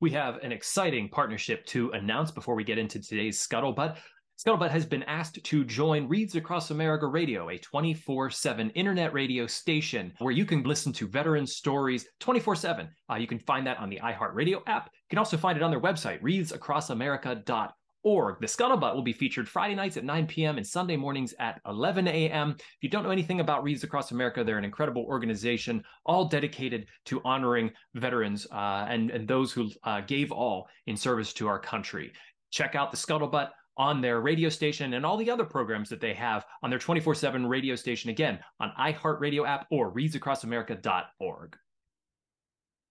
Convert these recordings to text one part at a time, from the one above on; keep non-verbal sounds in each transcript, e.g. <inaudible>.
We have an exciting partnership to announce before we get into today's scuttlebutt. Scuttlebutt has been asked to join Wreaths Across America Radio, a 24 7 internet radio station where you can listen to veteran stories 24 7. Uh, you can find that on the iHeartRadio app. You can also find it on their website, wreathsacrossamerica.org org. The Scuttlebutt will be featured Friday nights at 9 p.m. and Sunday mornings at 11 a.m. If you don't know anything about Wreaths Across America, they're an incredible organization, all dedicated to honoring veterans uh, and, and those who uh, gave all in service to our country. Check out the Scuttlebutt on their radio station and all the other programs that they have on their 24 7 radio station, again, on iHeartRadio app or wreathsacrossamerica.org.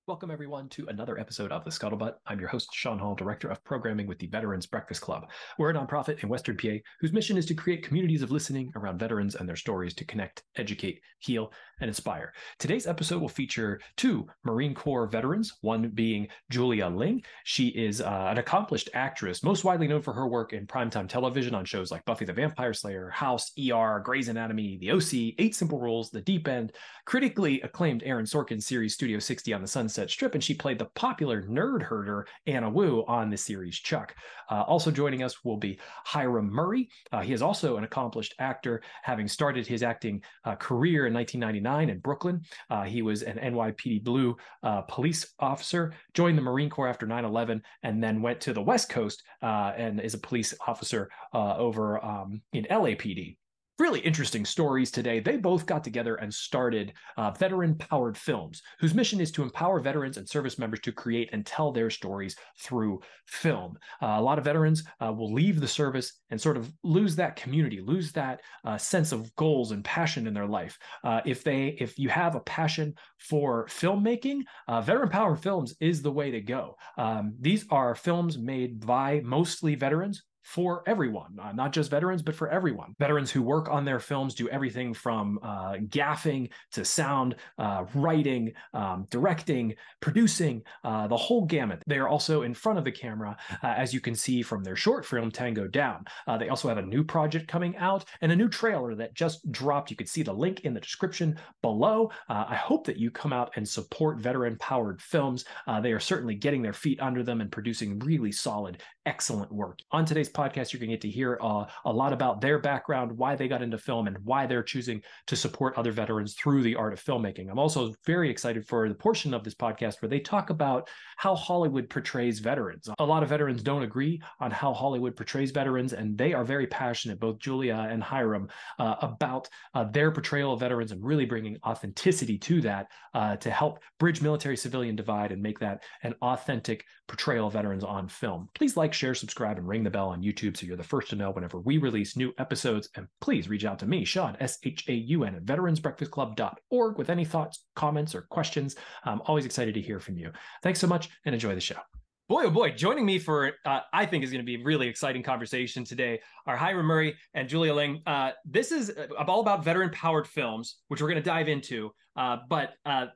Welcome, everyone, to another episode of The Scuttlebutt. I'm your host, Sean Hall, Director of Programming with the Veterans Breakfast Club. We're a nonprofit in Western PA whose mission is to create communities of listening around veterans and their stories to connect, educate, heal, and inspire. Today's episode will feature two Marine Corps veterans, one being Julia Ling. She is uh, an accomplished actress, most widely known for her work in primetime television on shows like Buffy the Vampire Slayer, House, ER, Grey's Anatomy, The OC, Eight Simple Rules, The Deep End, critically acclaimed Aaron Sorkin series Studio 60 on the Sunset Sunset Strip, and she played the popular nerd herder Anna Wu on the series Chuck. Uh, also joining us will be Hiram Murray. Uh, he is also an accomplished actor, having started his acting uh, career in 1999 in Brooklyn. Uh, he was an NYPD Blue uh, police officer, joined the Marine Corps after 9 11, and then went to the West Coast uh, and is a police officer over um, in LAPD really interesting stories today. They both got together and started uh, Veteran Powered Films, whose mission is to empower veterans and service members to create and tell their stories through film. Uh, a lot of veterans uh, will leave the service and sort of lose that community, lose that uh, sense of goals and passion in their life. Uh, if they, if you have a passion for filmmaking, uh, Veteran Powered Films is the way to go. Um, these are films made by mostly veterans for everyone, uh, not just veterans, but for everyone. Veterans who work on their films do everything from uh, gaffing to sound, uh, writing, um, directing, producing, uh, the whole gamut. They are also in front of the camera, uh, as you can see from their short film, Tango Down. Uh, they also have a new project coming out and a new trailer that just dropped. You could see the link in the description below. I hope that you come out and support veteran powered films. they are certainly getting their feet under them and producing really solid, excellent work. On today's podcast, you're going to get to hear uh, a lot about their background, why they got into film, and why they're choosing to support other veterans through the art of filmmaking. I'm also very excited for the portion of this podcast where they talk about how Hollywood portrays veterans. A lot of veterans don't agree on how Hollywood portrays veterans, and they are very passionate, both Julia and Hiram, uh, about uh, their portrayal of veterans and really bringing authenticity to that uh, to help bridge military civilian divide and make that an authentic portrayal of veterans on film. Please like, share, subscribe, and ring the bell on YouTube so you're the first to know whenever we release new episodes. And please reach out to me, Sean, S H A U N, at veteransbreakfastclub.org with any thoughts, comments, or questions. I'm always excited to hear from you. Thanks so much and enjoy the show. Boy, oh boy, joining me for, uh, I think is going to be a really exciting conversation today are Hiram Murray and Julia Ling. Uh, this is uh, all about veteran powered films, which we're going to dive into. Uh, but uh,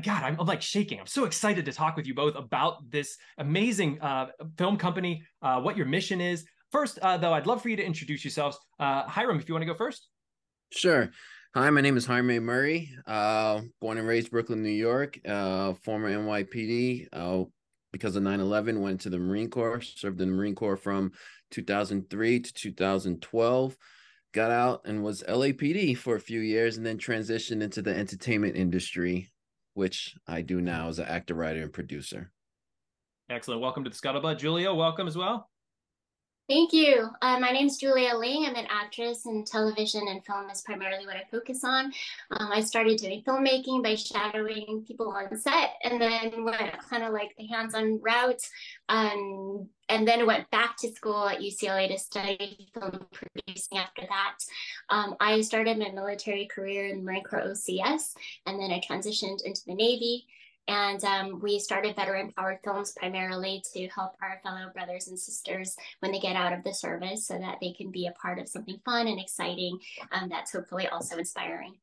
God, I'm, I'm, like shaking. I'm so excited to talk with you both about this amazing uh, film company, uh, what your mission is. First, uh, though, I'd love for you to introduce yourselves. Uh, Hiram, if you want to go first. Sure. Hi, my name is Hiram Murray. Uh, born and raised Brooklyn, New York. Uh, former NYPD. because of 9/11, went to the Marine Corps. Served in the Marine Corps from 2003 to 2012 got out and was LAPD for a few years and then transitioned into the entertainment industry which I do now as an actor, writer, and producer. Excellent. Welcome to the Scuttlebutt. Julia, welcome as well. Thank you. Uh, my name is Julia Ling. I'm an actress, and television and film is primarily what I focus on. Um, I started doing filmmaking by shadowing people on set, and then went kind of like the hands-on route, um, and then went back to school at UCLA to study film producing. After that, um, I started my military career in Marine Corps OCS, and then I transitioned into the Navy. And um, we started Veteran Powered Films primarily to help our fellow brothers and sisters when they get out of the service so that they can be a part of something fun and exciting um, that's hopefully also inspiring.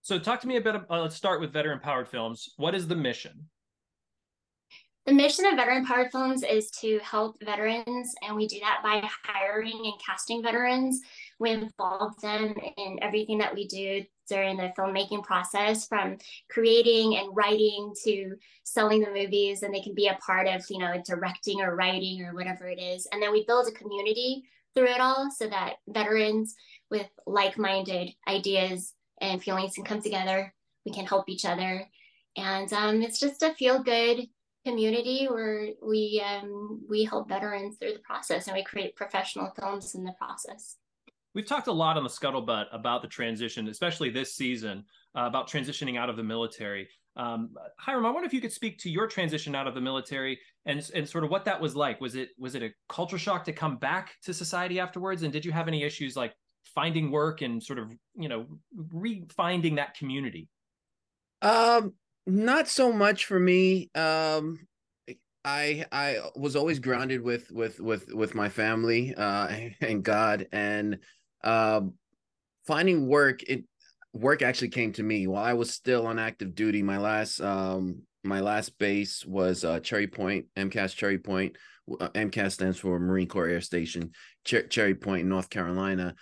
So, talk to me a bit. Uh, let's start with Veteran Powered Films. What is the mission? The mission of Veteran Powered Films is to help veterans, and we do that by hiring and casting veterans. We involve them in everything that we do during the filmmaking process, from creating and writing to selling the movies, and they can be a part of, you know, directing or writing or whatever it is. And then we build a community through it all so that veterans with like-minded ideas and feelings can come together. We can help each other. And um, it's just a feel good community where we um, we help veterans through the process and we create professional films in the process. We've talked a lot on the scuttlebutt about the transition, especially this season, uh, about transitioning out of the military. Um, Hiram, I wonder if you could speak to your transition out of the military and and sort of what that was like. Was it was it a culture shock to come back to society afterwards? And did you have any issues like finding work and sort of you know refinding that community? Um, not so much for me. Um, I I was always grounded with with with with my family uh, <laughs> and God, and uh, finding work. It work actually came to me while I was still on active duty. My last um my last base was uh, Cherry Point, MCAS Cherry Point. Uh, MCAS stands for Marine Corps Air Station, Cher- Cherry Point, North Carolina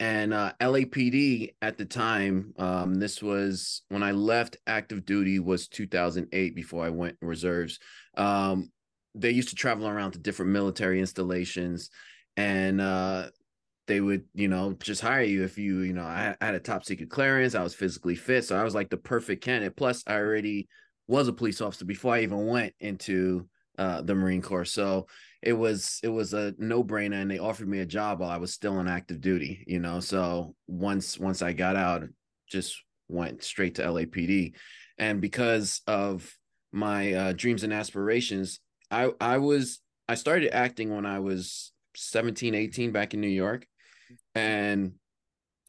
and uh, LAPD at the time, um, this was when I left active duty was 2008 before I went reserves. Um, they used to travel around to different military installations, and uh, they would, you know, just hire you if you, you know, I, had a top secret clearance. I was physically fit, so I was like the perfect candidate. Plus, I already was a police officer before I even went into uh, the Marine Corps. So it was it was a no brainer, and they offered me a job while I was still on active duty. You know, so once once I got out, just went straight to LAPD, and because of my uh, dreams and aspirations, I I was I started acting when I was 17, 18 back in New York, and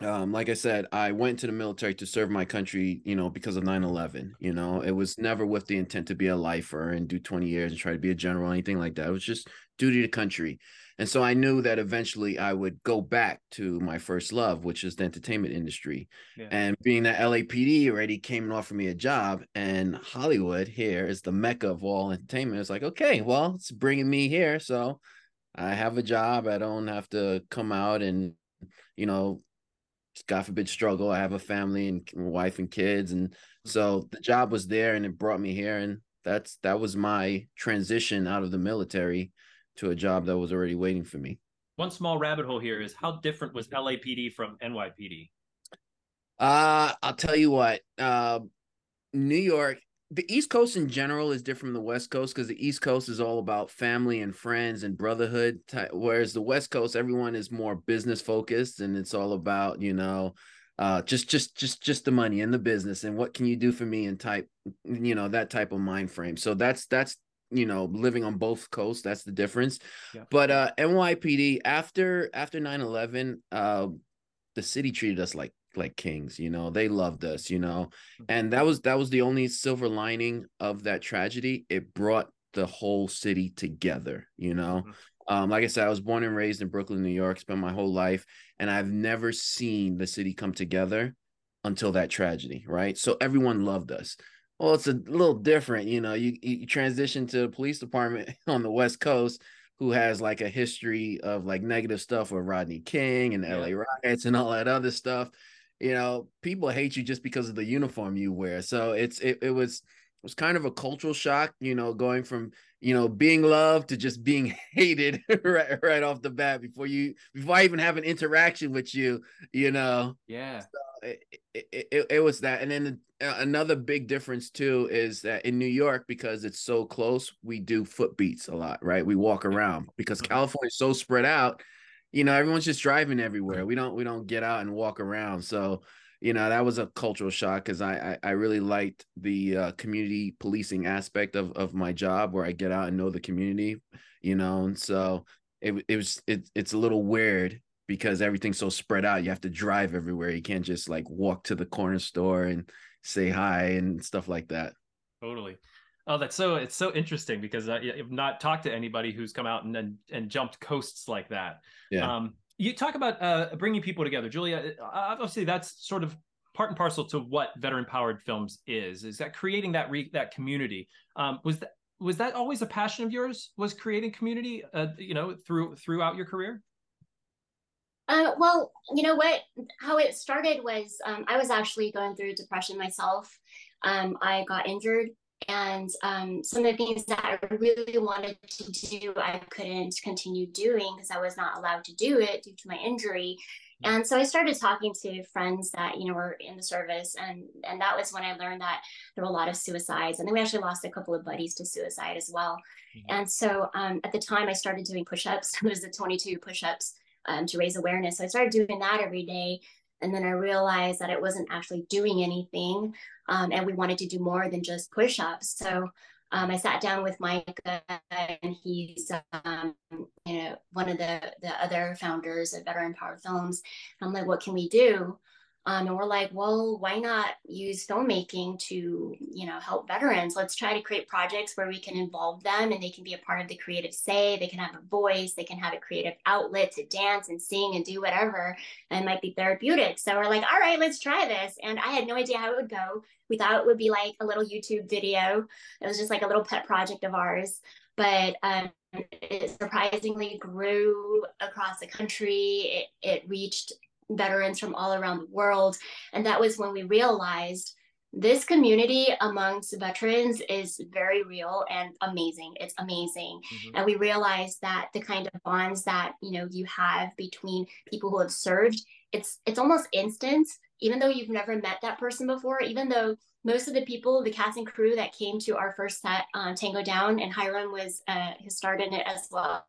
um, like I said, I went to the military to serve my country, you know, because of 9 11. You know, it was never with the intent to be a lifer and do 20 years and try to be a general, anything like that. It was just duty to country. And so I knew that eventually I would go back to my first love, which is the entertainment industry. Yeah. And being that LAPD already came and offered me a job, and Hollywood here is the mecca of all entertainment. It's like, okay, well, it's bringing me here. So I have a job. I don't have to come out and, you know, God forbid struggle. I have a family and wife and kids, and mm-hmm. so the job was there, and it brought me here, and that's that was my transition out of the military to a job that was already waiting for me. One small rabbit hole here is how different was LAPD from NYPD? Uh, I'll tell you what. Uh, New York the East Coast in general is different from the West Coast because the East Coast is all about family and friends and brotherhood, type, whereas the West Coast, everyone is more business focused and it's all about you know, uh, just just just just the money and the business and what can you do for me and type, you know, that type of mind frame. So that's that's you know living on both coasts that's the difference yeah. but uh nypd after after 9-11 uh the city treated us like like kings you know they loved us you know? Mm-hmm. and that was that was the only silver lining of that tragedy. It brought the whole city together you know? Mm-hmm. um like i said i was born and raised in brooklyn new york spent my whole life and i've never seen the city come together until that tragedy right? So everyone loved us. Well it's a little different you know? You you transition to the police department <laughs> on the west coast who has like a history of like negative stuff with Rodney King and yeah. LA riots and all that other stuff you know people hate you just because of the uniform you wear. So it's it, it was it was kind of a cultural shock you know going from you know being loved to just being <laughs> hated <laughs> right right off the bat before you before i even have an interaction with you you know? Yeah. So it, it, it, it, was that. And then uh, another big difference too is that in new york because it's so close we do foot beats a lot right? We walk around because california is so spread out you know everyone's just driving everywhere we don't we don't get out and walk around so you know that was a cultural shock because I, I, I really liked the uh, community policing aspect of of my job where I get out and know the community, you know, and so it it was it, it's a little weird because everything's so spread out. You have to drive everywhere. You can't just like walk to the corner store and say hi and stuff like that. Totally. Oh, that's so it's so interesting because I, have not talked to anybody who's come out and and, and jumped coasts like that. Yeah. Um, you talk about uh, bringing people together, Julia. Uh, obviously, that's sort of part and parcel to what veteran powered films is. Is that creating that re- that community? Um, was that was that always a passion of yours? Was creating community, uh, you know, through throughout your career? Uh, well, you know what? How it started was um, I was actually going through depression myself. Um, I got injured, and um, some of the things that I really wanted to do, I couldn't continue doing because I was not allowed to do it due to my injury. And so I started talking to friends that you know were in the service, and and that was when I learned that there were a lot of suicides, and then we actually lost a couple of buddies to suicide as well. Mm-hmm. And so um, at the time, I started doing push-ups. <laughs> It was the 22 push-ups um, to raise awareness. So I started doing that every day. And then I realized that it wasn't actually doing anything. Um, and we wanted to do more than just push ups. So um, I sat down with Micah, and he's um, you know one of the the other founders of Veteran Power Films. I'm like, what can we do? Um, and we're like, well, why not use filmmaking to, you know, help veterans? Let's try to create projects where we can involve them and they can be a part of the creative say. They can have a voice. They can have a creative outlet to dance and sing and do whatever. And might be therapeutic. So we're like, all right, let's try this. And I had no idea how it would go. We thought it would be like a little YouTube video. It was just like a little pet project of ours. But um, it surprisingly grew across the country. It, it reached veterans from all around the world. And that was when we realized this community amongst veterans is very real and amazing it's amazing mm-hmm. and we realized that the kind of bonds that you know you have between people who have served it's it's almost instant even though you've never met that person before even though most of the people the cast and crew that came to our first set on tango down and hiram was uh, his starred in it as well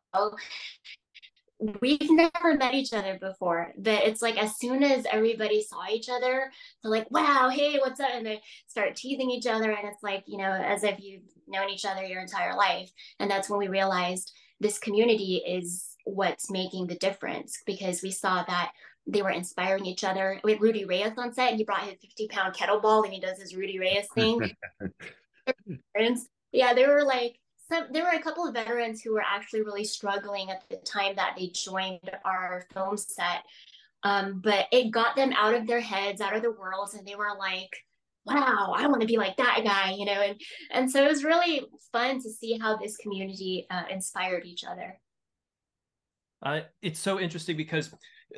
we've never met each other before but it's like as soon as everybody saw each other they're like wow hey what's up and they start teasing each other and it's like you know as if you've known each other your entire life and that's when we realized this community is what's making the difference because we saw that they were inspiring each other. We had Rudy Reyes on set, and he brought his 50 pound kettlebell and he does his Rudy Reyes thing. <laughs> yeah, they were like, some, there were a couple of veterans who were actually really struggling at the time that they joined our film set. Um, but it got them out of their heads, out of their worlds, and they were like, wow, I want to be like that guy, you know? And, and so it was really fun to see how this community uh, inspired each other. Uh, it's so interesting because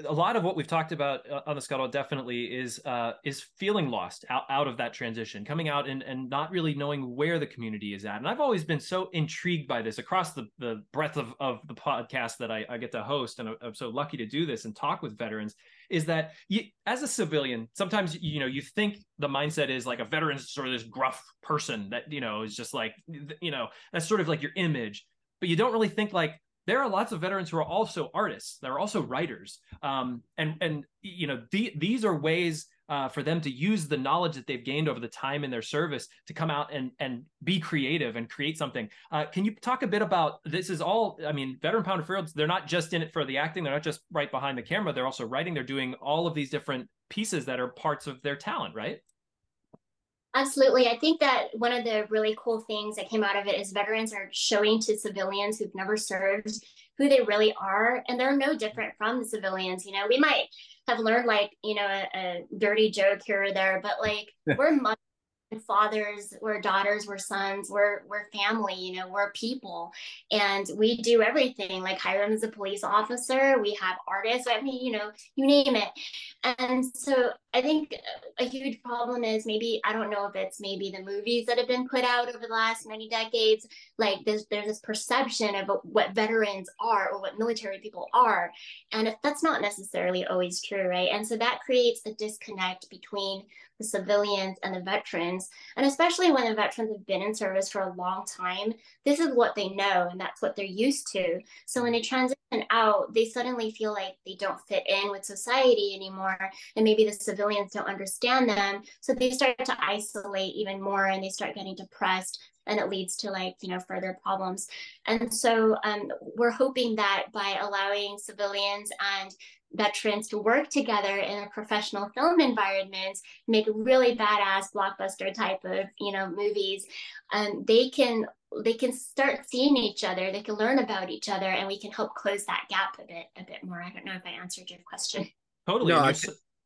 a lot of what we've talked about uh, on the scuttle definitely is uh, is feeling lost out, out of that transition, coming out and, and not really knowing where the community is at. And I've always been so intrigued by this across the, the breadth of, of the podcast that I, I get to host. And I'm so lucky to do this and talk with veterans is that you, as a civilian, sometimes, you know, you think the mindset is like a veteran sort of this gruff person that, you know, is just like, you know, that's sort of like your image, but you don't really think like, there are lots of veterans who are also artists. They're also writers, um, and and you know the, these are ways uh, for them to use the knowledge that they've gained over the time in their service to come out and and be creative and create something. Uh, can you talk a bit about this? Is all I mean, veteran powered films. They're not just in it for the acting. They're not just right behind the camera. They're also writing. They're doing all of these different pieces that are parts of their talent, right? Absolutely. I think that one of the really cool things that came out of it is veterans are showing to civilians who've never served who they really are. And they're no different from the civilians. You know, we might have learned like, you know, a, a dirty joke here or there, but like we're much fathers, we're daughters, we're sons, we're we're family, you know, we're people. And we do everything. Like Hiram's a police officer, we have artists, I mean, you know, you name it. And so I think a huge problem is maybe I don't know if it's maybe the movies that have been put out over the last many decades. Like there's there's this perception of what veterans are or what military people are, and if that's not necessarily always true, right? And so that creates a disconnect between the civilians and the veterans. And especially when the veterans have been in service for a long time, this is what they know and that's what they're used to. So when they transition out, they suddenly feel like they don't fit in with society anymore. And maybe the civilians don't understand them. So they start to isolate even more and they start getting depressed and it leads to like you know further problems and so um, we're hoping that by allowing civilians and veterans to work together in a professional film environment, make really badass blockbuster type of you know movies, um, they can they can start seeing each other, they can learn about each other, and we can help close that gap a bit a bit more. I don't know if I answered your question. Totally. No, I,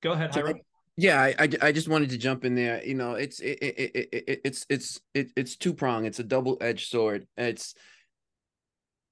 go ahead, to, Yeah, I, I, I just wanted to jump in there. You know, it's it, it, it, it it's it's it, it's two prong. It's a double edged sword. It's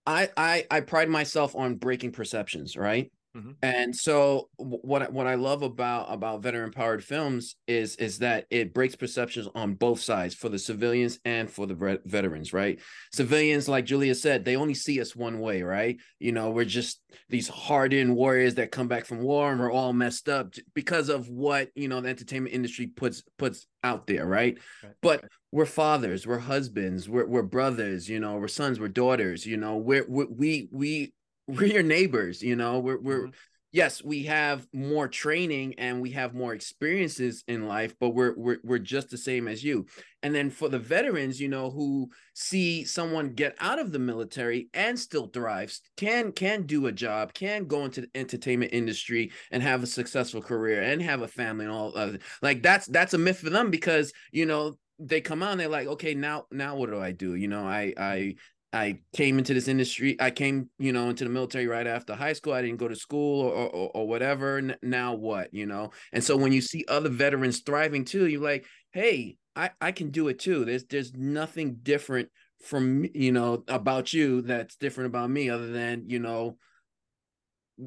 I I I pride myself on breaking perceptions, right? Mm-hmm. And so what what I love about about veteran powered films is is that it breaks perceptions on both sides for the civilians and for the veterans, right? Civilians, like Julia said, they only see us one way, right? You know, we're just these hardened warriors that come back from war and we're all messed up because of what you know the entertainment industry puts puts out there, right? right. But we're fathers, we're husbands, we're we're brothers, you know, we're sons, we're daughters, you know, we're, we we we we're your neighbors you know we're we're mm-hmm. yes we have more training and we have more experiences in life but we're, we're we're just the same as you. And then for the veterans you know who see someone get out of the military and still thrives can can do a job can go into the entertainment industry and have a successful career and have a family and all of like that's that's a myth for them because you know they come on they're like okay now now what do i do? You know i i I came into this industry. I came, you know, into the military right after high school. I didn't go to school or, or, or whatever. Now what, you know? And so when you see other veterans thriving too, you're like, hey, I, I can do it too. There's there's nothing different from you know about you that's different about me other than you know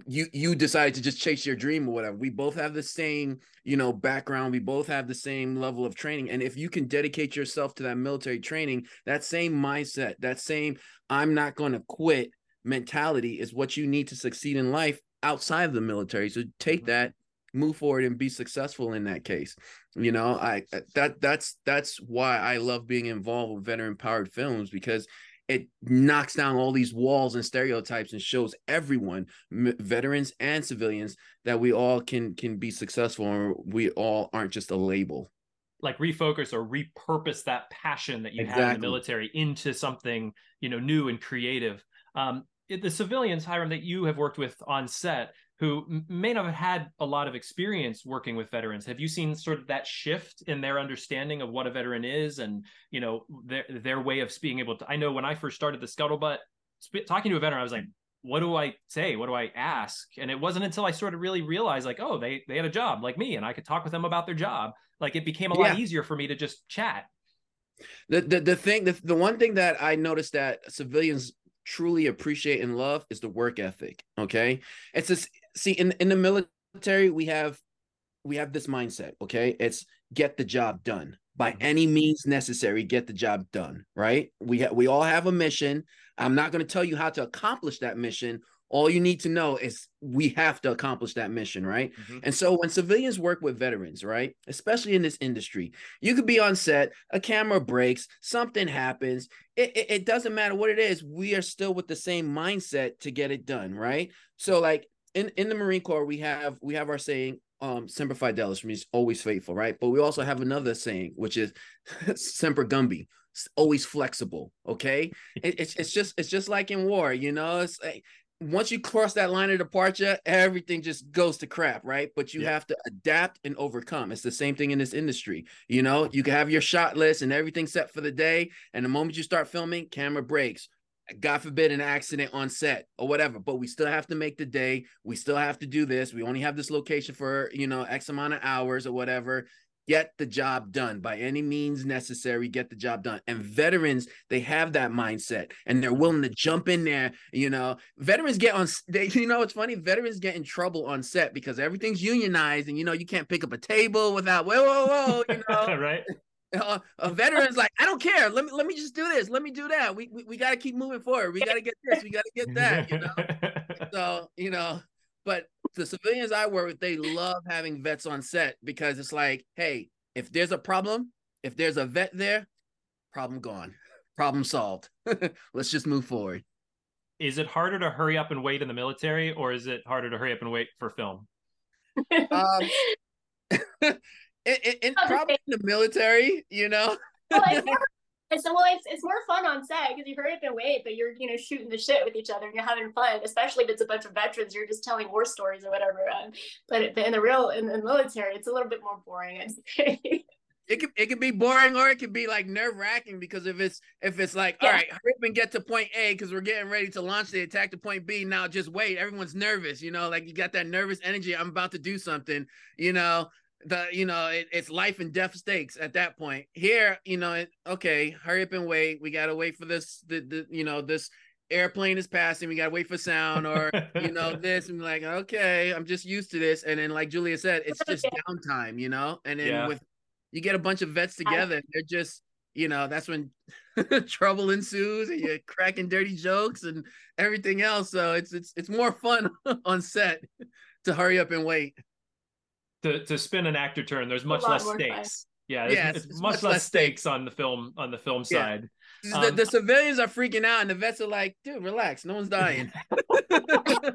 you you decide to just chase your dream or whatever. We both have the same you know background. We both have the same level of training. And if you can dedicate yourself to that military training that same mindset that same i'm not going to quit mentality is what you need to succeed in life outside of the military. So take mm-hmm. that move forward and be successful in that case. You know i that that's that's why i love being involved with veteran powered films because it knocks down all these walls and stereotypes and shows everyone veterans and civilians that we all can can be successful and we all aren't just a label like refocus or repurpose that passion that you exactly. have in the military into something you know new and creative um, the civilians hiram that you have worked with on set who may not have had a lot of experience working with veterans. Have you seen sort of that shift in their understanding of what a veteran is and you know their their way of being able to i know when i first started the scuttlebutt talking to a veteran i was like what do i say? What do i ask? And it wasn't until i sort of really realized like oh they they had a job like me and i could talk with them about their job. Like it became a lot easier for me to just chat. The, the the thing the, the one thing that i noticed that civilians truly appreciate and love is the work ethic okay? It's this see in in the military we have we have this mindset okay? It's get the job done. By mm-hmm. any means necessary get the job done right? We ha- we all have a mission. I'm not going to tell you how to accomplish that mission. All you need to know is we have to accomplish that mission right? Mm-hmm. and so when civilians work with veterans right especially in this industry you could be on set a camera breaks something happens it, it, it doesn't matter what it is we are still with the same mindset to get it done right? So like in in the Marine Corps, we have we have our saying, um, Semper Fidelis means always faithful, right? But we also have another saying, which is <laughs> Semper Gumby, always flexible. Okay, it, it's it's just it's just like in war, you know. It's like once you cross that line of departure, everything just goes to crap, right? But you yeah. have to adapt and overcome. It's the same thing in this industry. You know, you can have your shot list and everything set for the day, and the moment you start filming, camera breaks God forbid an accident on set or whatever, but we still have to make the day. We still have to do this. We only have this location for, you know, X amount of hours or whatever. Get the job done by any means necessary. Get the job done. And veterans, they have that mindset and they're willing to jump in there. You know, veterans get on, they, <laughs> you know, it's funny. Veterans get in trouble on set because everything's unionized and, you know, you can't pick up a table without, whoa, whoa, whoa, you <laughs> know, right uh, a veteran's like, I don't care. Let me let me just do this. Let me do that. We we, we got to keep moving forward. We got to get this. We got to get that. You know. <laughs> so you know, but the civilians I work with, they love having vets on set because it's like, hey, if there's a problem, if there's a vet there, problem gone, problem solved. <laughs> Let's just move forward. Is it harder to hurry up and wait in the military, or is it harder to hurry up and wait for film? Um, <laughs> in, in probably in the military, you know. well, it's <laughs> more, so well, it's it's more fun on set because you hurry up and wait, but you're you know shooting the shit with each other and you're having fun. Especially if it's a bunch of veterans, you're just telling war stories or whatever. Um, but in the real in the military, it's a little bit more boring. I'd say. <laughs> It could it could be boring or it could be like nerve wracking because if it's if it's like yeah. all right, hurry up and get to point A because we're getting ready to launch the attack to point B. Now just wait. Everyone's nervous, you know, like you got that nervous energy. I'm about to do something, you know the you know it, it's life and death stakes at that point. Here you know it, okay hurry up and wait. We gotta wait for this the, the you know this airplane is passing. We gotta wait for sound or you know <laughs> this. And like okay i'm just used to this. And then like julia said it's just <laughs> downtime you know? And then yeah. with you get a bunch of vets together they're just you know that's when <laughs> trouble ensues and you're cracking dirty jokes and everything else. So it's it's it's more fun on set to hurry up and wait to to spin an actor turn, there's much less stakes. Fun. Yeah, yeah it's, it's much, much, less stakes on the film on the film yeah. side. Um, the, the, civilians are freaking out, and the vets are like, "Dude, relax. No one's dying." <laughs> <laughs>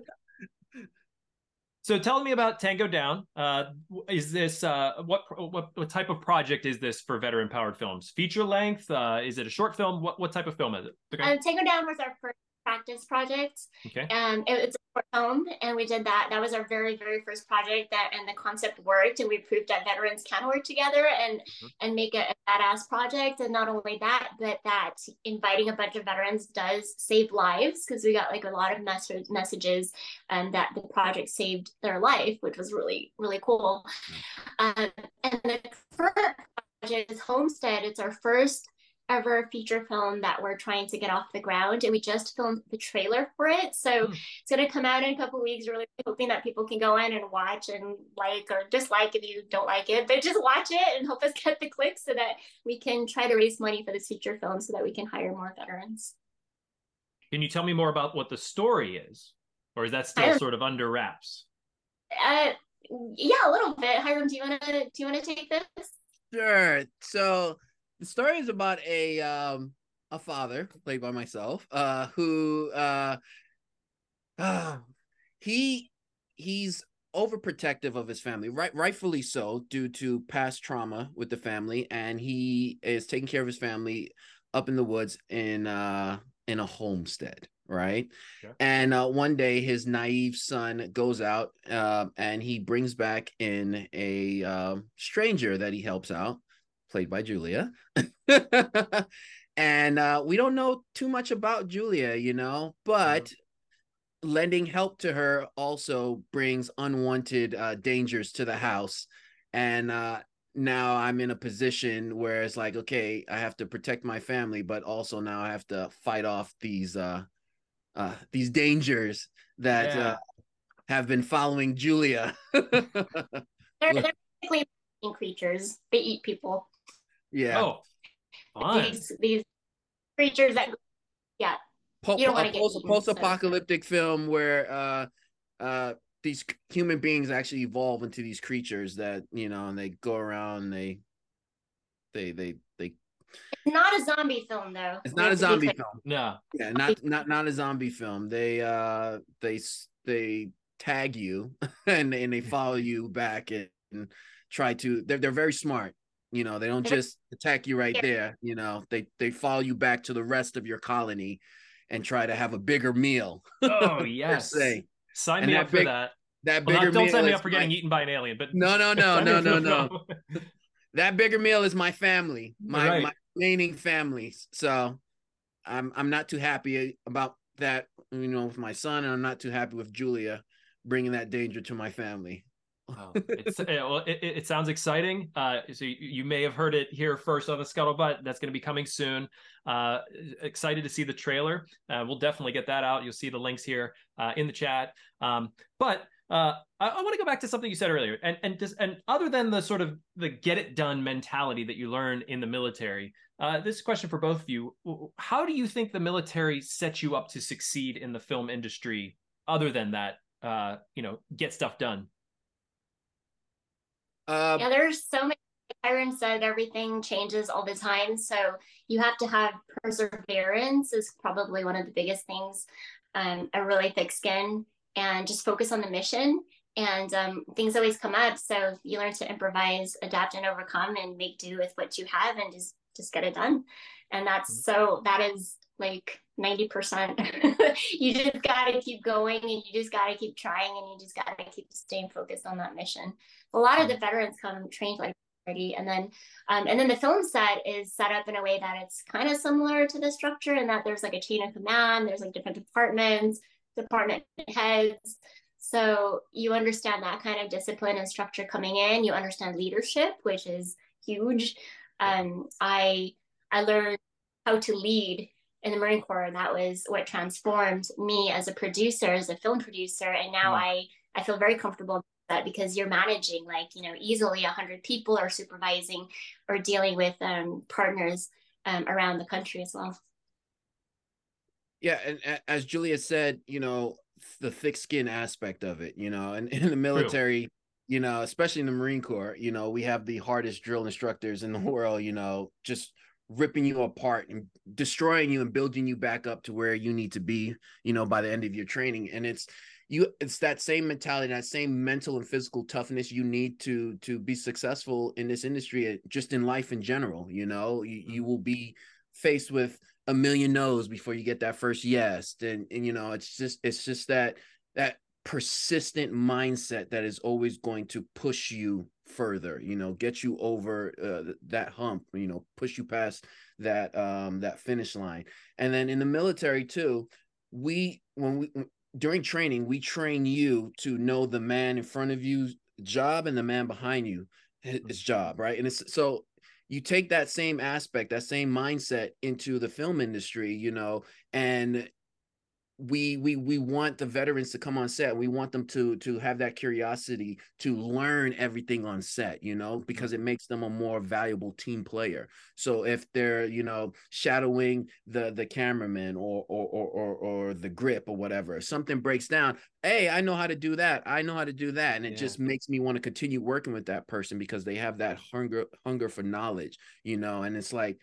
so, tell me about Tango Down. Uh, is this uh, what, what what type of project is this for veteran powered films? Feature length? Uh, is it a short film? What what type of film is it? Okay. Um, Tango Down was our first practice project. Okay. Um, it, it's a home, and we did that. That was our very, very first project. That and the concept worked, and we proved that veterans can work together and mm-hmm. and make a, a badass project. And not only that, but that inviting a bunch of veterans does save lives because we got like a lot of mess- messages, and um, that the project saved their life, which was really, really cool. Mm-hmm. Um, and the first project is Homestead. It's our first ever feature film that we're trying to get off the ground and we just filmed the trailer for it. So mm. it's going to come out in a couple weeks really hoping that people can go in and watch and like or dislike if you don't like it but just watch it and help us <laughs> get the clicks so that we can try to raise money for this feature film so that we can hire more veterans. Can you tell me more about what the story is? Or is that still sort of under wraps? Uh yeah a little bit. Hiram do you want to do you want to take this? Sure. So the story is about a um a father played by myself uh who uh, uh <sighs> he he's overprotective of his family right rightfully so due to past trauma with the family and he is taking care of his family up in the woods in uh in a homestead right yeah. and uh, one day his naive son goes out uh, and he brings back in a uh, stranger that he helps out played by Julia. <laughs> and uh, we don't know too much about Julia, you know, but mm-hmm. lending help to her also brings unwanted uh, dangers to the house. And uh, now I'm in a position where it's like, okay, I have to protect my family, but also now I have to fight off these uh, uh, these dangers that yeah. uh, have been following Julia. <laughs> they're, they're basically creatures. They eat people. Yeah. Oh, fun. These these creatures that yeah. Po- you don't want to post, post-apocalyptic so. film where uh uh these human beings actually evolve into these creatures that you know and they go around and they they they they it's not a zombie film though it's not a zombie film no yeah not not not a zombie film they uh they they tag you <laughs> and and they follow you back and, and try to they're, they're very smart you know, they don't just attack you right there. You know, they they follow you back to the rest of your colony and try to have a bigger meal. <laughs> Oh yes, say. sign and me up big, for that. That well, bigger not, don't sign me up for getting eaten by an alien. But no, no, no, no, no, no. <laughs> that bigger meal is my family, my right. my remaining families. So I'm I'm not too happy about that. You know, with my son, and I'm not too happy with Julia bringing that danger to my family. Oh, it's, it, well, it, it, sounds exciting. Uh, so you, you, may have heard it here first on the Scuttlebutt. That's going to be coming soon. Uh, excited to see the trailer. Uh, we'll definitely get that out. You'll see the links here uh, in the chat. Um, but uh, I, I want to go back to something you said earlier, and and just, and other than the sort of the get it done mentality that you learn in the military, uh, this question for both of you: How do you think the military sets you up to succeed in the film industry? Other than that, you know, get stuff done. Uh, yeah, there's so many. Hiram said everything changes all the time, so you have to have perseverance. Is probably one of the biggest things. Um, a really thick skin and just focus on the mission. And um, things always come up, so you learn to improvise, adapt, and overcome, and make do with what you have, and just just get it done. And that's mm-hmm. so that is like 90%. <laughs> you just got to keep going and you just got to keep trying and you just got to keep staying focused on that mission. A lot of the veterans come trained like already and then um, and then the film set is set up in a way that it's kind of similar to the structure and that there's like a chain of command there's like different departments department heads So you understand that kind of discipline and structure coming in. You understand leadership, which is huge. Um, I I learned how to lead in the Marine Corps. And that was what transformed me as a producer, as a film producer. And now mm. I, I feel very comfortable that because you're managing like, you know, easily a hundred people or supervising or dealing with um, partners um, around the country as well. Yeah. And as Julia said, you know, the thick skin aspect of it, you know, and <laughs> in the military, True. you know, especially in the Marine Corps, you know, we have the hardest drill instructors in the <laughs> world, you know, just ripping you apart and destroying you and building you back up to where you need to be you know by the end of your training. And it's you it's that same mentality that same mental and physical toughness you need to to be successful in this industry uh, just in life in general you know? You, you mm-hmm. will be faced with a million no's before you get that first yes. And and you know it's just it's just that that persistent mindset that is always going to push you further you know get you over uh, that hump you know push you past that um that finish line and then in the military too we when we during training we train you to know the man in front of you job and the man behind you his mm-hmm. job right and it's so you take that same aspect that same mindset into the film industry you know and we we we want the veterans to come on set. We want them to to have that curiosity to learn everything on set you know mm-hmm. because it makes them a more valuable team player. So if they're you know shadowing the the cameraman or or or or, or the grip or whatever something breaks down hey i know how to do that. I know how to do that. And it yeah. just makes me want to continue working with that person because they have that hunger hunger for knowledge you know? And it's like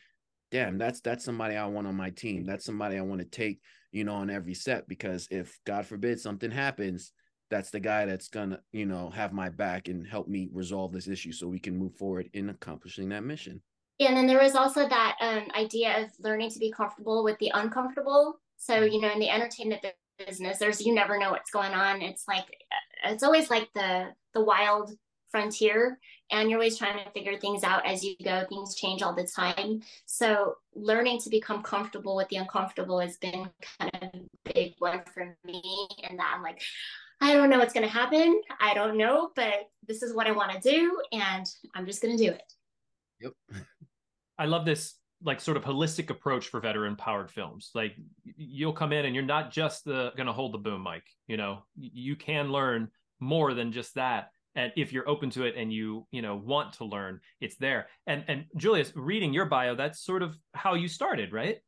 damn that's that's somebody i want on my team. That's somebody i want to take you know, on every set because if God forbid something happens, that's the guy that's gonna, you know, have my back and help me resolve this issue so we can move forward in accomplishing that mission. And then there was also that um, idea of learning to be comfortable with the uncomfortable. So, mm-hmm. you know, in the entertainment business, there's you never know what's going on. It's like it's always like the the wild frontier and you're always trying to figure things out as you go. Things change all the time. So learning to become comfortable with the uncomfortable has been kind of a big one for me and that i'm like i don't know what's going to happen. I don't know but this is what i want to do and i'm just going to do it. Yep. I love this like sort of holistic approach for veteran powered films. Like you'll come in and you're not just the going to hold the boom mic you know? You can learn more than just that and if you're open to it and you you know want to learn it's there. And and julius reading your bio that's sort of how you started right?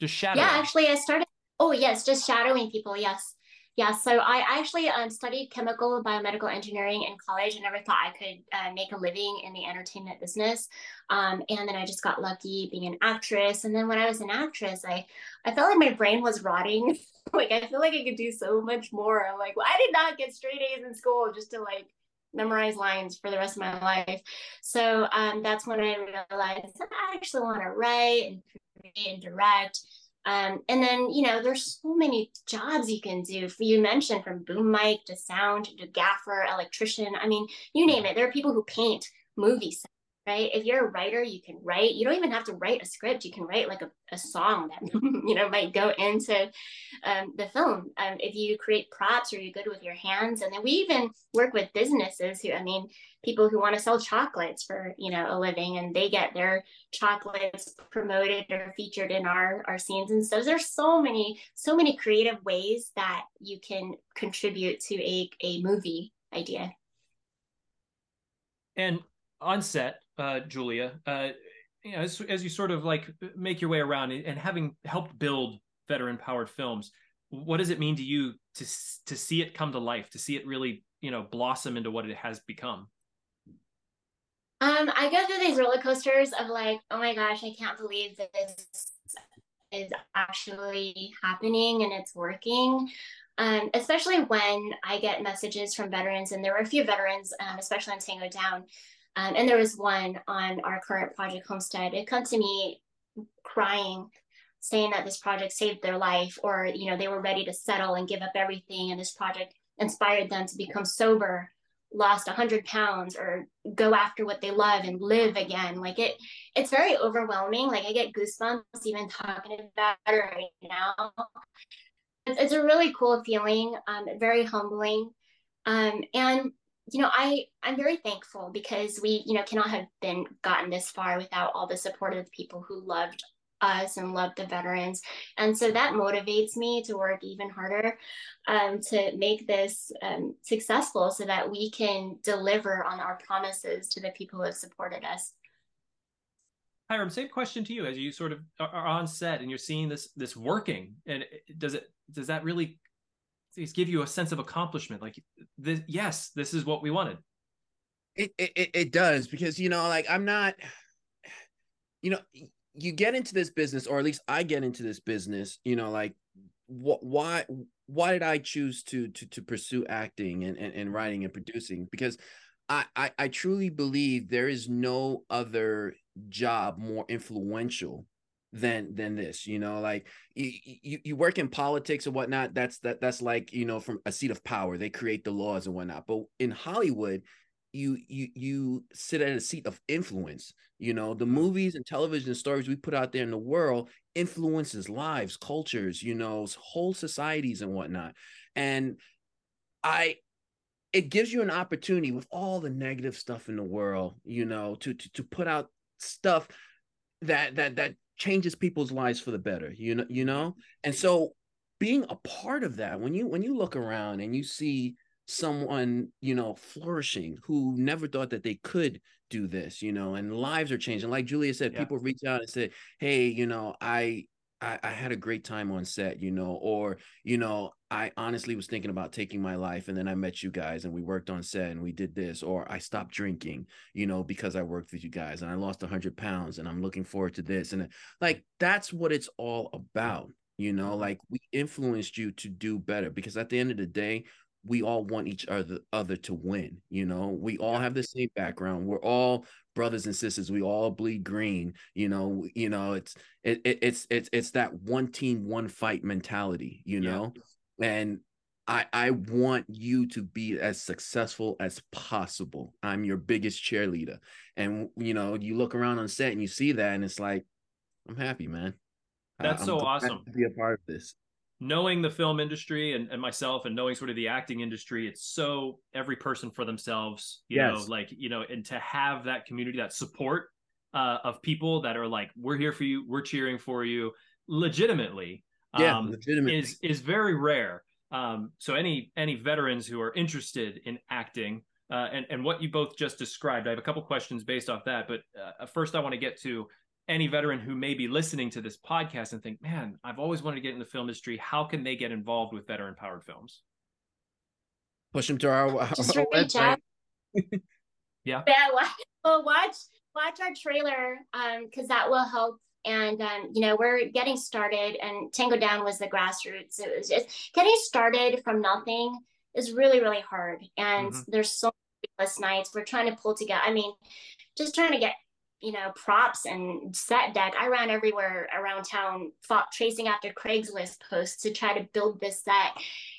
Just shadowing. yeah actually i started oh yes just shadowing people yes. Yeah so i actually um, studied chemical biomedical engineering in college. I never thought i could uh, make a living in the entertainment business. Um, and then i just got lucky being an actress. And then when i was an actress i i felt like my brain was rotting. <laughs> Like i feel like i could do so much more. I'm like well i did not get straight a's in school just to like memorize lines for the rest of my life. So um, that's when I realized I actually want to write and create and direct. Um, and then, you know, there's so many jobs you can do. You mentioned from boom mic to sound to gaffer, electrician. I mean, you name it. There are people who paint movies right? If you're a writer, you can write. You don't even have to write a script. You can write like a, a song that, <laughs> you know, might go into um, the film. Um, if you create props or you're good with your hands. And then we even work with businesses who, I mean, people who want to sell chocolates for, you know, a living and they get their chocolates promoted or featured in our, our scenes and so There's so many, so many creative ways that you can contribute to a, a movie idea. And on set, uh, Julia, uh, you know, as, as, you sort of like make your way around and having helped build veteran powered films, what does it mean to you to to see it come to life, to see it really, you know, blossom into what it has become? Um, I go through these roller coasters of like, oh my gosh, I can't believe this is actually happening and it's working. Um, especially when I get messages from veterans, and there were a few veterans, um, especially on Tango Down, um, and there was one on our current project Homestead. It come to me crying, saying that this project saved their life, or you know they were ready to settle and give up everything, and this project inspired them to become sober, lost 100 pounds, or go after what they love and live again. Like it, it's very overwhelming. Like I get goosebumps even talking about it right now. It's, it's a really cool feeling, um, very humbling Um, and you know, I I'm very thankful because we you know cannot have been gotten this far without all the support of the people who loved us and love the veterans. And so that motivates me to work even harder um, to make this um, successful so that we can deliver on our promises to the people who have supported us. Hiram, same question to you as you sort of are on set and you're seeing this this working and does it does that really give you a sense of accomplishment like this yes this is what we wanted it, it it does because you know like i'm not you know you get into this business, or at least I get into this business, you know, like what why why did I choose to to to pursue acting and, and, and writing and producing? Because I, I I truly believe there is no other job more influential than than this you know like you, you you work in politics and whatnot that's that that's like you know from a seat of power they create the laws and whatnot. But in hollywood you you you sit at a seat of influence you know the mm-hmm. movies and television stories we put out there in the world influences lives cultures you know whole societies and whatnot. And i it gives you an opportunity with all the negative stuff in the world you know to to, to put out stuff that that that changes people's lives for the better you know you know and so being a part of that when you when you look around and you see someone you know flourishing who never thought that they could do this you know and lives are changing like julia said yeah. people reach out and say hey you know I, I i had a great time on set you know or you know i honestly was thinking about taking my life and then i met you guys and we worked on set and we did this or i stopped drinking you know because i worked with you guys and i lost 100 pounds and i'm looking forward to this and like that's what it's all about you know mm-hmm. like we influenced you to do better because at the end of the day we all want each other other to win you know we all have the same background we're all brothers and sisters we all bleed green you know you know it's it, it it's it's it's that one team one fight mentality you know? Yeah. and i i want you to be as successful as possible. I'm your biggest cheerleader. And you know you look around on set and you see that and it's like i'm happy man. That's so awesome. to be a part of this knowing the film industry and, and myself and knowing sort of the acting industry it's so every person for themselves you yes. know like you know and to have that community that support uh, of people that are like we're here for you we're cheering for you legitimately yeah um, legitimately. is is very rare um, so any any veterans who are interested in acting uh, and and what you both just described i have a couple questions based off that but uh, first i want to get to any veteran who may be listening to this podcast and think, man, I've always wanted to get in the film industry. How can they get involved with veteran powered films? Push them to our, Just our website. <laughs> yeah. Yeah. Well, watch watch our trailer because um, that will help. And um, you know, we're getting started, and Tango Down was the grassroots. It was just getting started from nothing is really really hard, and mm-hmm. there's so many nights. We're trying to pull together. I mean, just trying to get you know, props and set dec. I ran everywhere around town, fought, chasing after Craigslist posts to try to build this set.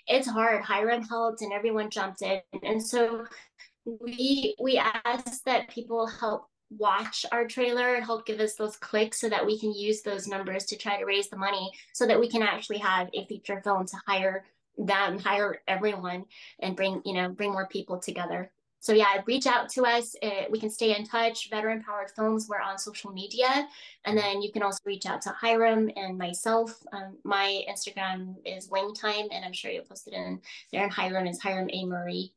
It's hard. Hiram helped, and everyone jumped in, and so we we asked that people help watch our trailer and help give us those clicks so that we can use those numbers to try to raise the money so that we can actually have a feature film to hire them hire everyone and bring you know bring more people together so yeah, reach out to us. Uh, we can stay in touch. Veteran Powered Films, we're on social media. And then you can also reach out to Hiram and myself. Um, my Instagram is Time, and I'm sure you'll post it in there. And Hiram is Hiram A. Murray.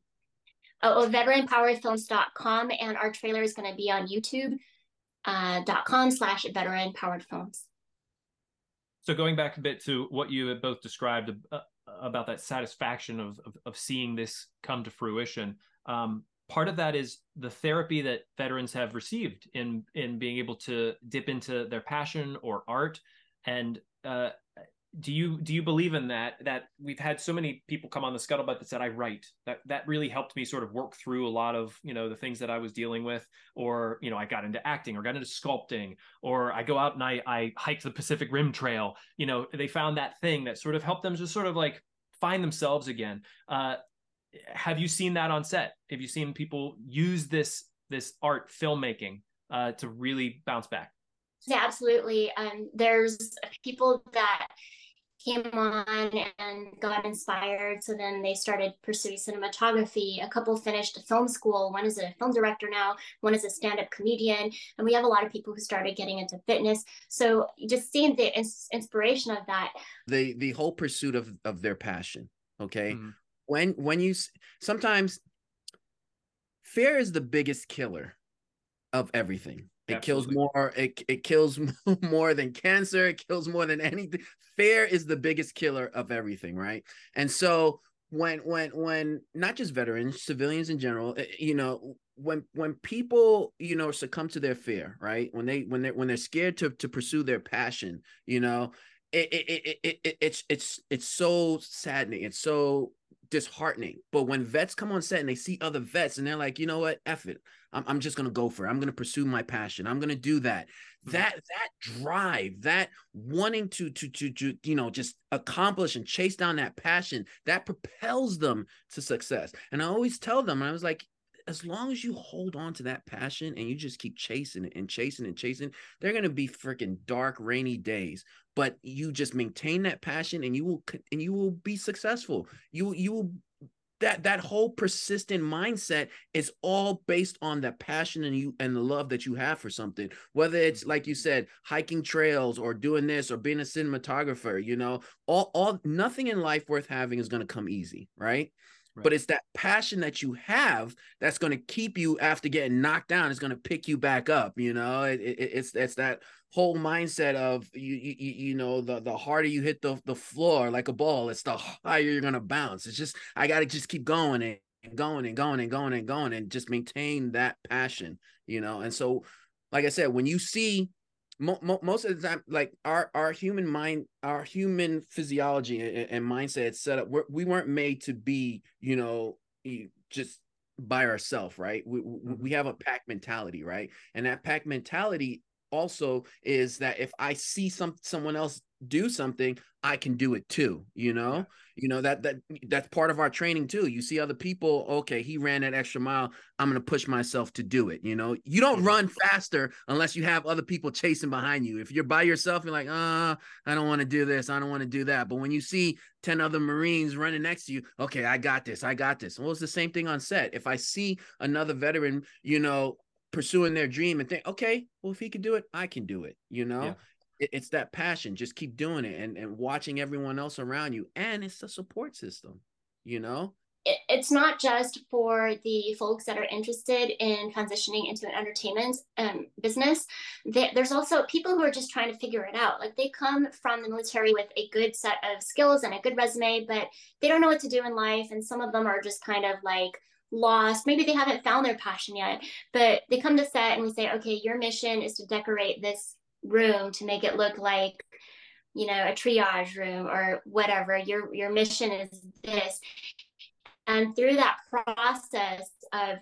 Oh, oh veteranpoweredfilms.com. And our trailer is going to be on youtube.com uh, slash veteran powered films. So going back a bit to what you had both described uh, about that satisfaction of, of, of seeing this come to fruition. Um, part of that is the therapy that veterans have received in in being able to dip into their passion or art. And uh, do you do you believe in that that we've had so many people come on the scuttlebutt that said i write. That that really helped me sort of work through a lot of you know the things that i was dealing with. Or you know i got into acting or got into sculpting. Or i go out and i i hike the pacific rim trail. You know they found that thing that sort of helped them just sort of like find themselves again. Uh have you seen that on set? Have you seen people use this this art filmmaking uh, to really bounce back? Yeah, absolutely. Um, there's people that came on and got inspired. So then they started pursuing cinematography. A couple finished film school. One is a film director now, one is a stand up comedian. And we have a lot of people who started getting into fitness. So just seeing the ins- inspiration of that. The, the whole pursuit of, of their passion. Okay. Mm-hmm. When, when you sometimes fear is the biggest killer of everything it Absolutely. kills more. It, it kills <laughs> more than cancer. It kills more than anything. Fear is the biggest killer of everything, right? And so when when when not just veterans, civilians in general, eh, you know, when when people you know succumb to their fear, right? When they when they when they're scared to to pursue their passion, you know, it it it, it, it it's it's it's so saddening. It's so disheartening. But when vets come on set and they see other vets and they're like, you know what, F it. I'm, I'm just gonna go for it. I'm gonna pursue my passion. I'm gonna do that. That that drive, that wanting to to to to you know just accomplish and chase down that passion, that propels them to success. And I always tell them, and I was like, as long as you hold on to that passion and you just keep chasing it and chasing and chasing, they're to be freaking dark, rainy days. But you just maintain that passion and you will and you will be successful. You you will that that whole persistent mindset is all based on the passion and you and the love that you have for something whether it's like you said hiking trails or doing this or being a cinematographer you know all all nothing in life worth having is going to come easy right Right. But it's that passion that you have that's going to keep you after getting knocked down. It's going to pick you back up. You know, it, it, it's it's that whole mindset of you, you you know the the harder you hit the the floor like a ball, it's the higher you're going to bounce. It's just I got to just keep going and going and going and going and going and just maintain that passion. You know, and so like I said, when you see mo- mo- most of the time like our our human mind our human physiology and, and mindset set up we're, we weren't made to be you know just by ourselves right we, mm-hmm. we have a pack mentality right and that pack mentality also is that if i see some someone else do something i can do it too you know? You know that that that's part of our training too. You see other people okay he ran that extra mile i'm going to push myself to do it you know? You don't run faster unless you have other people chasing behind you. If you're by yourself you're like ah uh, i don't want to do this i don't want to do that. But when you see 10 other marines running next to you okay i got this i got this. Well it's the same thing on set. If i see another veteran you know pursuing their dream and think okay well if he can do it i can do it you know? Yeah it's that passion just keep doing it and, and watching everyone else around you and it's a support system you know it's not just for the folks that are interested in transitioning into an entertainment um, business. There's also people who are just trying to figure it out. Like they come from the military with a good set of skills and a good resume, but they don't know what to do in life. And some of them are just kind of like lost. Maybe they haven't found their passion yet, but they come to set and we say, okay, your mission is to decorate this room to make it look like you know a triage room or whatever. Your your mission is this. And through that process of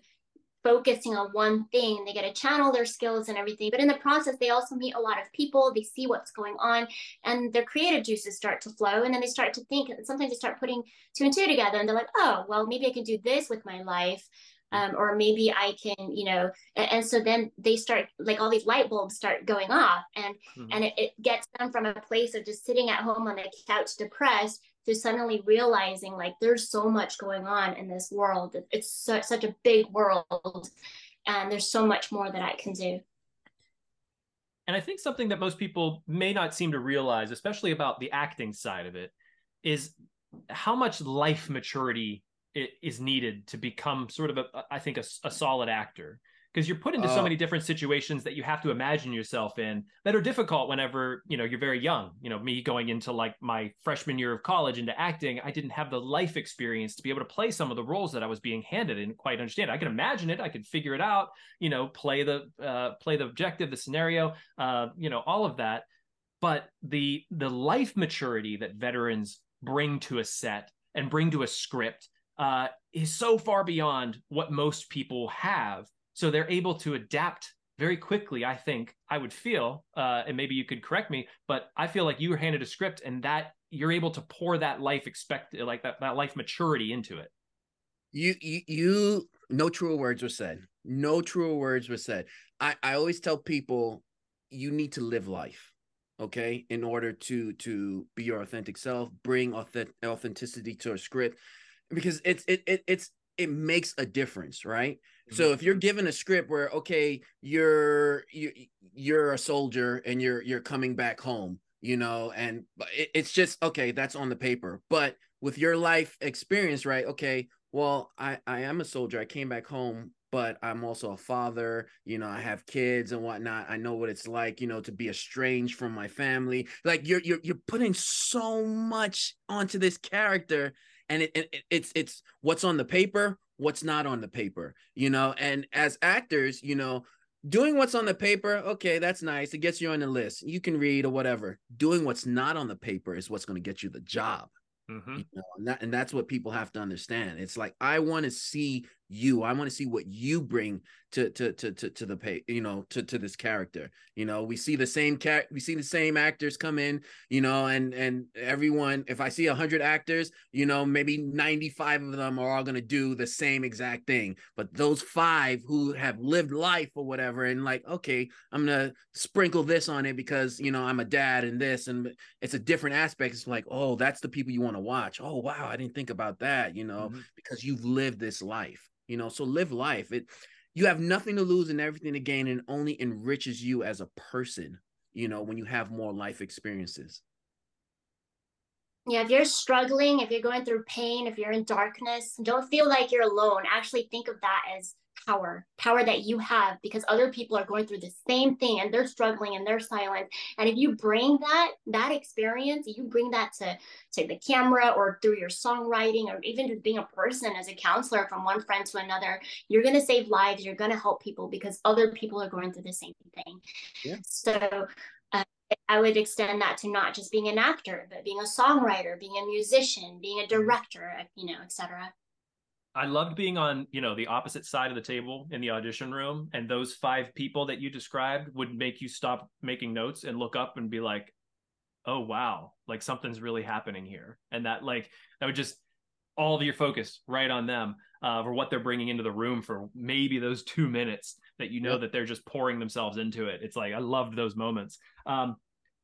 focusing on one thing they get to channel their skills and everything. But in the process they also meet a lot of people. They see what's going on and their creative juices start to flow. And then they start to think and sometimes they start putting two and two together and they're like oh well maybe i can do this with my life um, or maybe I can, you know, and, and, so then they start like all these light bulbs start going off, and mm-hmm. and it, it gets them from a place of just sitting at home on the couch depressed to suddenly realizing like there's so much going on in this world. It's so, such a big world, and there's so much more that I can do. And I think something that most people may not seem to realize, especially about the acting side of it, is how much life maturity is needed to become sort of a I think a, a solid actor. Because you're put into uh, so many different situations that you have to imagine yourself in that are difficult whenever you know you're very young. You know me going into like my freshman year of college into acting i didn't have the life experience to be able to play some of the roles that i was being handed. And quite understand. I could imagine it. I could figure it out you know play the uh, play the objective the scenario uh, you know all of that. But the the life maturity that veterans bring to a set and bring to a script uh, is so far beyond what most people have. So they're able to adapt very quickly. I think I would feel, uh, and maybe you could correct me, but I feel like you were handed a script and that you're able to pour that life expect like that that life maturity into it. You you, you no truer words were said. No truer words were said. I I always tell people you need to live life. okay in order to to be your authentic self bring authentic authenticity to a script because it's it, it it's it makes a difference right mm-hmm. so if you're given a script where okay you're you you're a soldier and you're you're coming back home you know and it, it's just okay that's on the paper but with your life experience right okay well i i am a soldier i came back home but I'm also a father. You know, I have kids and whatnot. I know what it's like, you know, to be estranged from my family. Like you're you're you're putting so much onto this character, and it, it it's it's what's on the paper, what's not on the paper. You know, and as actors, you know, doing what's on the paper, okay, that's nice. It gets you on the list. You can read or whatever. Doing what's not on the paper is what's going to get you the job. Mm-hmm. You know, and, that, and that's what people have to understand. It's like I want to see you. I want to see what you bring to to to to, to the pay, you know, to to this character. You know, we see the same cat, we see the same actors come in, you know, and and everyone. If I see a hundred actors, you know, maybe ninety five of them are all gonna do the same exact thing. But those five who have lived life or whatever, and like, okay, I'm gonna sprinkle this on it because you know I'm a dad and this, and it's a different aspect. It's like, oh, that's the people you want to watch. Oh wow, I didn't think about that. You know, mm-hmm. because you've lived this life you know so live life. It you have nothing to lose and everything to gain and only enriches you as a person you know when you have more life experiences. Yeah if you're struggling if you're going through pain if you're in darkness don't feel like you're alone. Actually think of that as power, power that you have because other people are going through the same thing and they're struggling and they're silent. And if you bring that, that experience, you bring that to, to the camera or through your songwriting or even just being a person as a counselor from one friend to another, you're going to save lives. You're going to help people because other people are going through the same thing. Yeah. So uh, I would extend that to not just being an actor, but being a songwriter, being a musician, being a mm-hmm. director, you know, etc. I loved being on, you know, the opposite side of the table in the audition room, and those five people that you described would make you stop making notes and look up and be like, "Oh wow, like something's really happening here," and that like that would just all of your focus right on them uh, for what they're bringing into the room for maybe those two minutes that you know yep. that they're just pouring themselves into it. It's like I loved those moments. Um,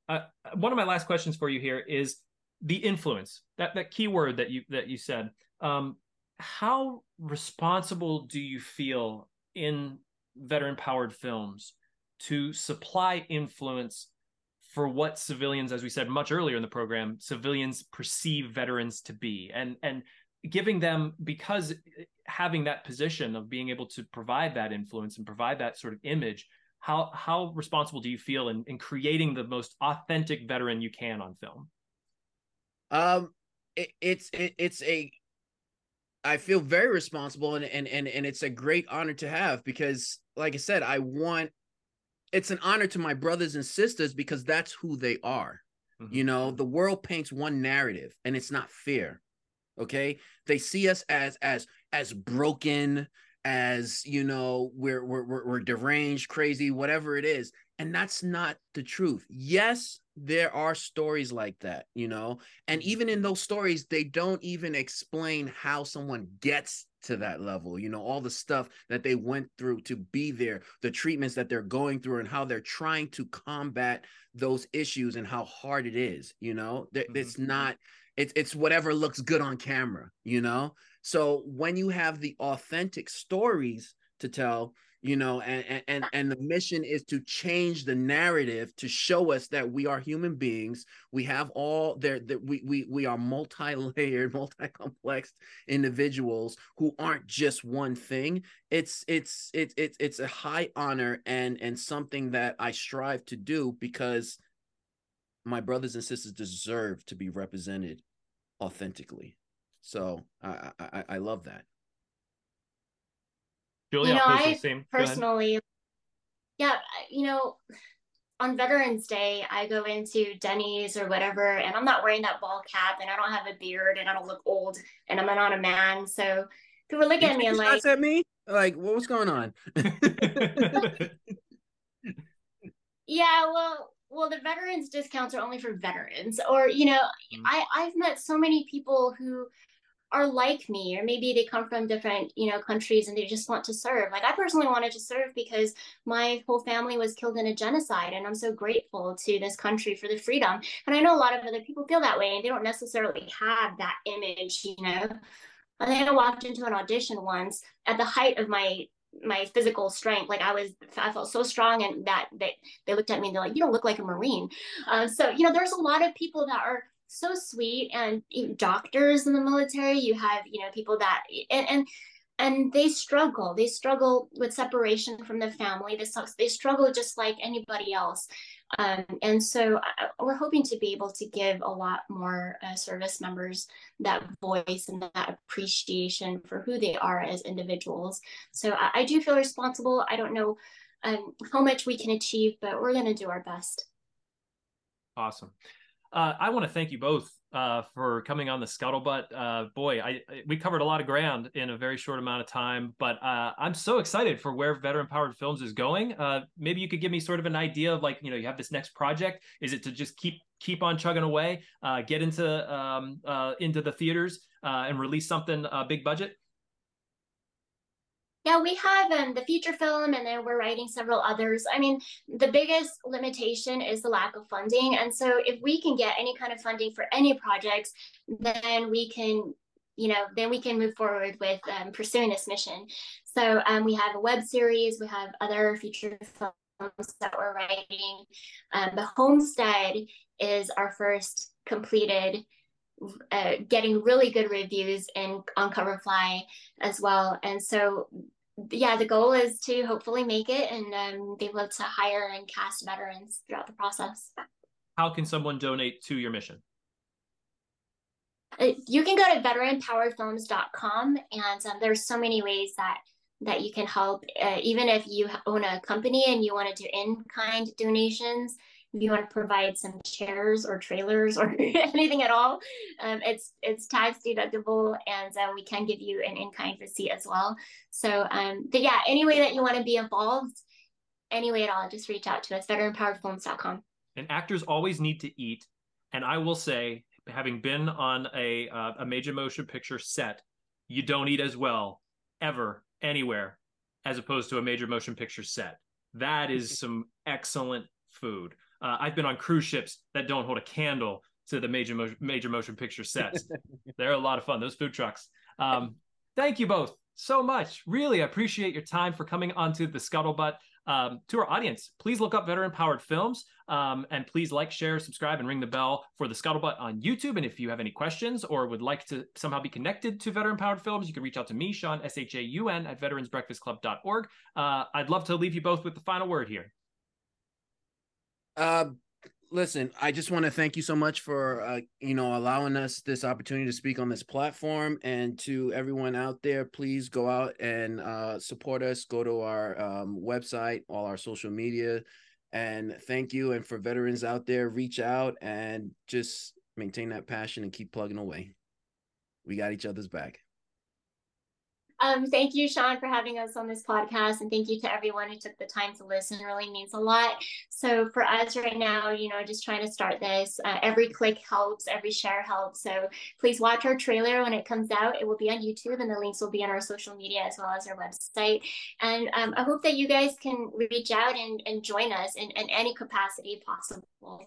uh, one of my last questions for you here is the influence that that keyword that you that you said. Um, how responsible do you feel in veteran powered films to supply influence for what civilians as we said much earlier in the program civilians perceive veterans to be? And and giving them because having that position of being able to provide that influence and provide that sort of image how how responsible do you feel in, in creating the most authentic veteran you can on film? Um it, it's it, it's a I feel very responsible and, and and and it's a great honor to have because like I said, I want it's an honor to my brothers and sisters because that's who they are. Mm-hmm. You know, the world paints one narrative and it's not fair. Okay? They see us as as as broken, as you know, we're we're we're, we're deranged, crazy, whatever it is. And that's not the truth. Yes, there are stories like that, you know, and mm-hmm. even in those stories, they don't even explain how someone gets to that level, you know, all the stuff that they went through to be there, the treatments that they're going through, and how they're trying to combat those issues and how hard it is, you know, mm-hmm. it's not. It's, it's whatever looks good on camera, you know? So when you have the authentic stories to tell, you know and and and the mission is to change the narrative to show us that we are human beings. We have all there that we, we we are multi-layered <laughs> multi-complex individuals who aren't just one thing. It's it's it's it's, it's a high honor and and something that i strive to do because my brothers and sisters deserve to be represented authentically. So i i, I love that Julia, you know, I personally, yeah, you know, on Veterans Day, I go into Denny's or whatever, and I'm not wearing that ball cap, and I don't have a beard, and I don't look old, and I'm not a man. So people look at me and like, at me, like, what was going on? <laughs> yeah, well, well, the veterans discounts are only for veterans, or you know, mm. I I've met so many people who are like me or maybe they come from different you know countries and they just want to serve. Like i personally wanted to serve because my whole family was killed in a genocide and i'm so grateful to this country for the freedom. And i know a lot of other people feel that way and they don't necessarily have that image you know? And think i walked into an audition once at the height of my my physical strength. Like i was i felt so strong and that they, they looked at me and they're like you don't look like a marine. Uh, so you know there's a lot of people that are so sweet. And doctors in the military you have you know people that and and and they struggle. They struggle with separation from the family. They, they struggle just like anybody else. Um, and so I, uh, we're hoping to be able to give a lot more uh, service members that voice and that appreciation for who they are as individuals. So i, I do feel responsible. I don't know um, how much we can achieve but we're going to do our best. Awesome uh, I want to thank you both uh, for coming on the scuttlebutt. Uh, boy, I, we covered a lot of ground in a very short amount of time, but uh, I'm so excited for where Veteran Powered Films is going. Uh, maybe you could give me sort of an idea of like, you know, you have this next project. Is it to just keep keep on chugging away, uh, get into um, into the theaters and release something big budget? Yeah, we have um, the feature film, and then we're writing several others. I mean, the biggest limitation is the lack of funding. And so, if we can get any kind of funding for any projects, then we can, you know, then we can move forward with um, pursuing this mission. So, um, we have a web series, we have other feature films that we're writing. Um, the Homestead is our first completed uh, getting really good reviews and on Coverfly as well. And so, yeah, the goal is to hopefully make it and um, be able to hire and cast veterans throughout the process. How can someone donate to your mission? Uh, you can go to veteranpoweredfilms.com and um, there's so many ways that that you can help. Uh, even if you own a company and you want to do in-kind donations, if you want to provide some chairs or trailers or <laughs> anything at all, um, it's it's tax deductible, and uh, we can give you an in-kind receipt as well. So, um, but yeah, any way that you want to be involved, any way at all, just reach out to us, veteranpoweredfilms.com. And actors always need to eat, and I will say, having been on a uh, a major motion picture set, you don't eat as well ever anywhere as opposed to a major motion picture set. That is <laughs> some excellent food. Uh, I've been on cruise ships that don't hold a candle to the major mo- major motion picture sets. <laughs> They're a lot of fun. Those food trucks. Um, thank you both so much. Really appreciate your time for coming onto the scuttlebutt. Um, to our audience, please look up Veteran Powered Films um, and please like, share, subscribe, and ring the bell for the Scuttlebutt on YouTube. And if you have any questions or would like to somehow be connected to Veteran Powered Films, you can reach out to me, Sean, S H A U N, at veteransbreakfastclub.org. Uh, I'd love to leave you both with the final word here. Uh, listen, I just want to thank you so much for uh, you know allowing us this opportunity to speak on this platform, and to everyone out there, please go out and uh, support us. Go to our um, website, all our social media, and thank you. And for veterans out there, reach out and just maintain that passion and keep plugging away. We got each other's back. Um, thank you, Sean, for having us on this podcast. And thank you to everyone who took the time to listen. It really means a lot. So, for us right now, you know, just trying to start this, uh, every click helps, every share helps. So, please watch our trailer when it comes out. It will be on YouTube, and the links will be on our social media as well as our website. And um, I hope that you guys can reach out and, and join us in, in any capacity possible.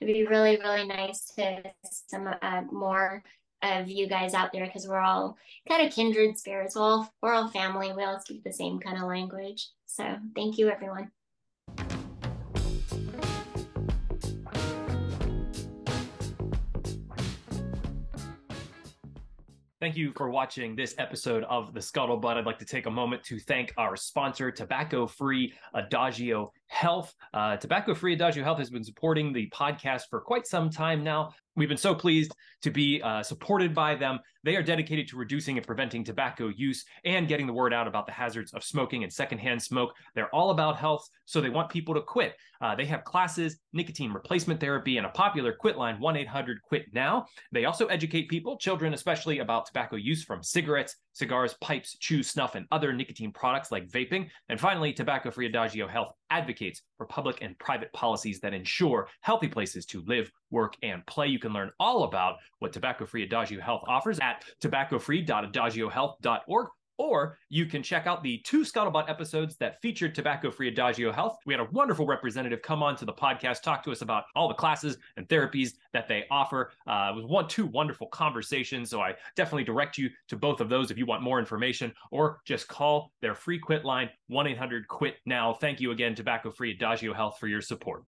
It'd be really, really nice to some uh, more of you guys out there because we're all kind of kindred spirits. We're all, we're all family. We all speak the same kind of language. So thank you, everyone. Thank you for watching this episode of The Scuttlebutt. I'd like to take a moment to thank our sponsor, Tobacco Free Adagio Health. Uh, Tobacco Free Adagio Health has been supporting the podcast for quite some time now. We've been so pleased to be uh, supported by them. They are dedicated to reducing and preventing tobacco use and getting the word out about the hazards of smoking and secondhand smoke. They're all about health, so they want people to quit. Uh, they have classes, nicotine replacement therapy, and a popular quit line 1 800 Quit Now. They also educate people, children especially, about tobacco use from cigarettes, cigars, pipes, chew, snuff, and other nicotine products like vaping. And finally, Tobacco Free Adagio Health advocates for public and private policies that ensure healthy places to live, work, and play. You can learn all about what Tobacco Free Adagio Health offers at tobaccofree.adagiohealth.org or you can check out the two Scuttlebutt episodes that featured tobacco free Adagio Health. We had a wonderful representative come on to the podcast, talk to us about all the classes and therapies that they offer. Uh, it was one, two wonderful conversations. So I definitely direct you to both of those if you want more information or just call their free quit line 1 800 quit now. Thank you again, Tobacco Free Adagio Health, for your support.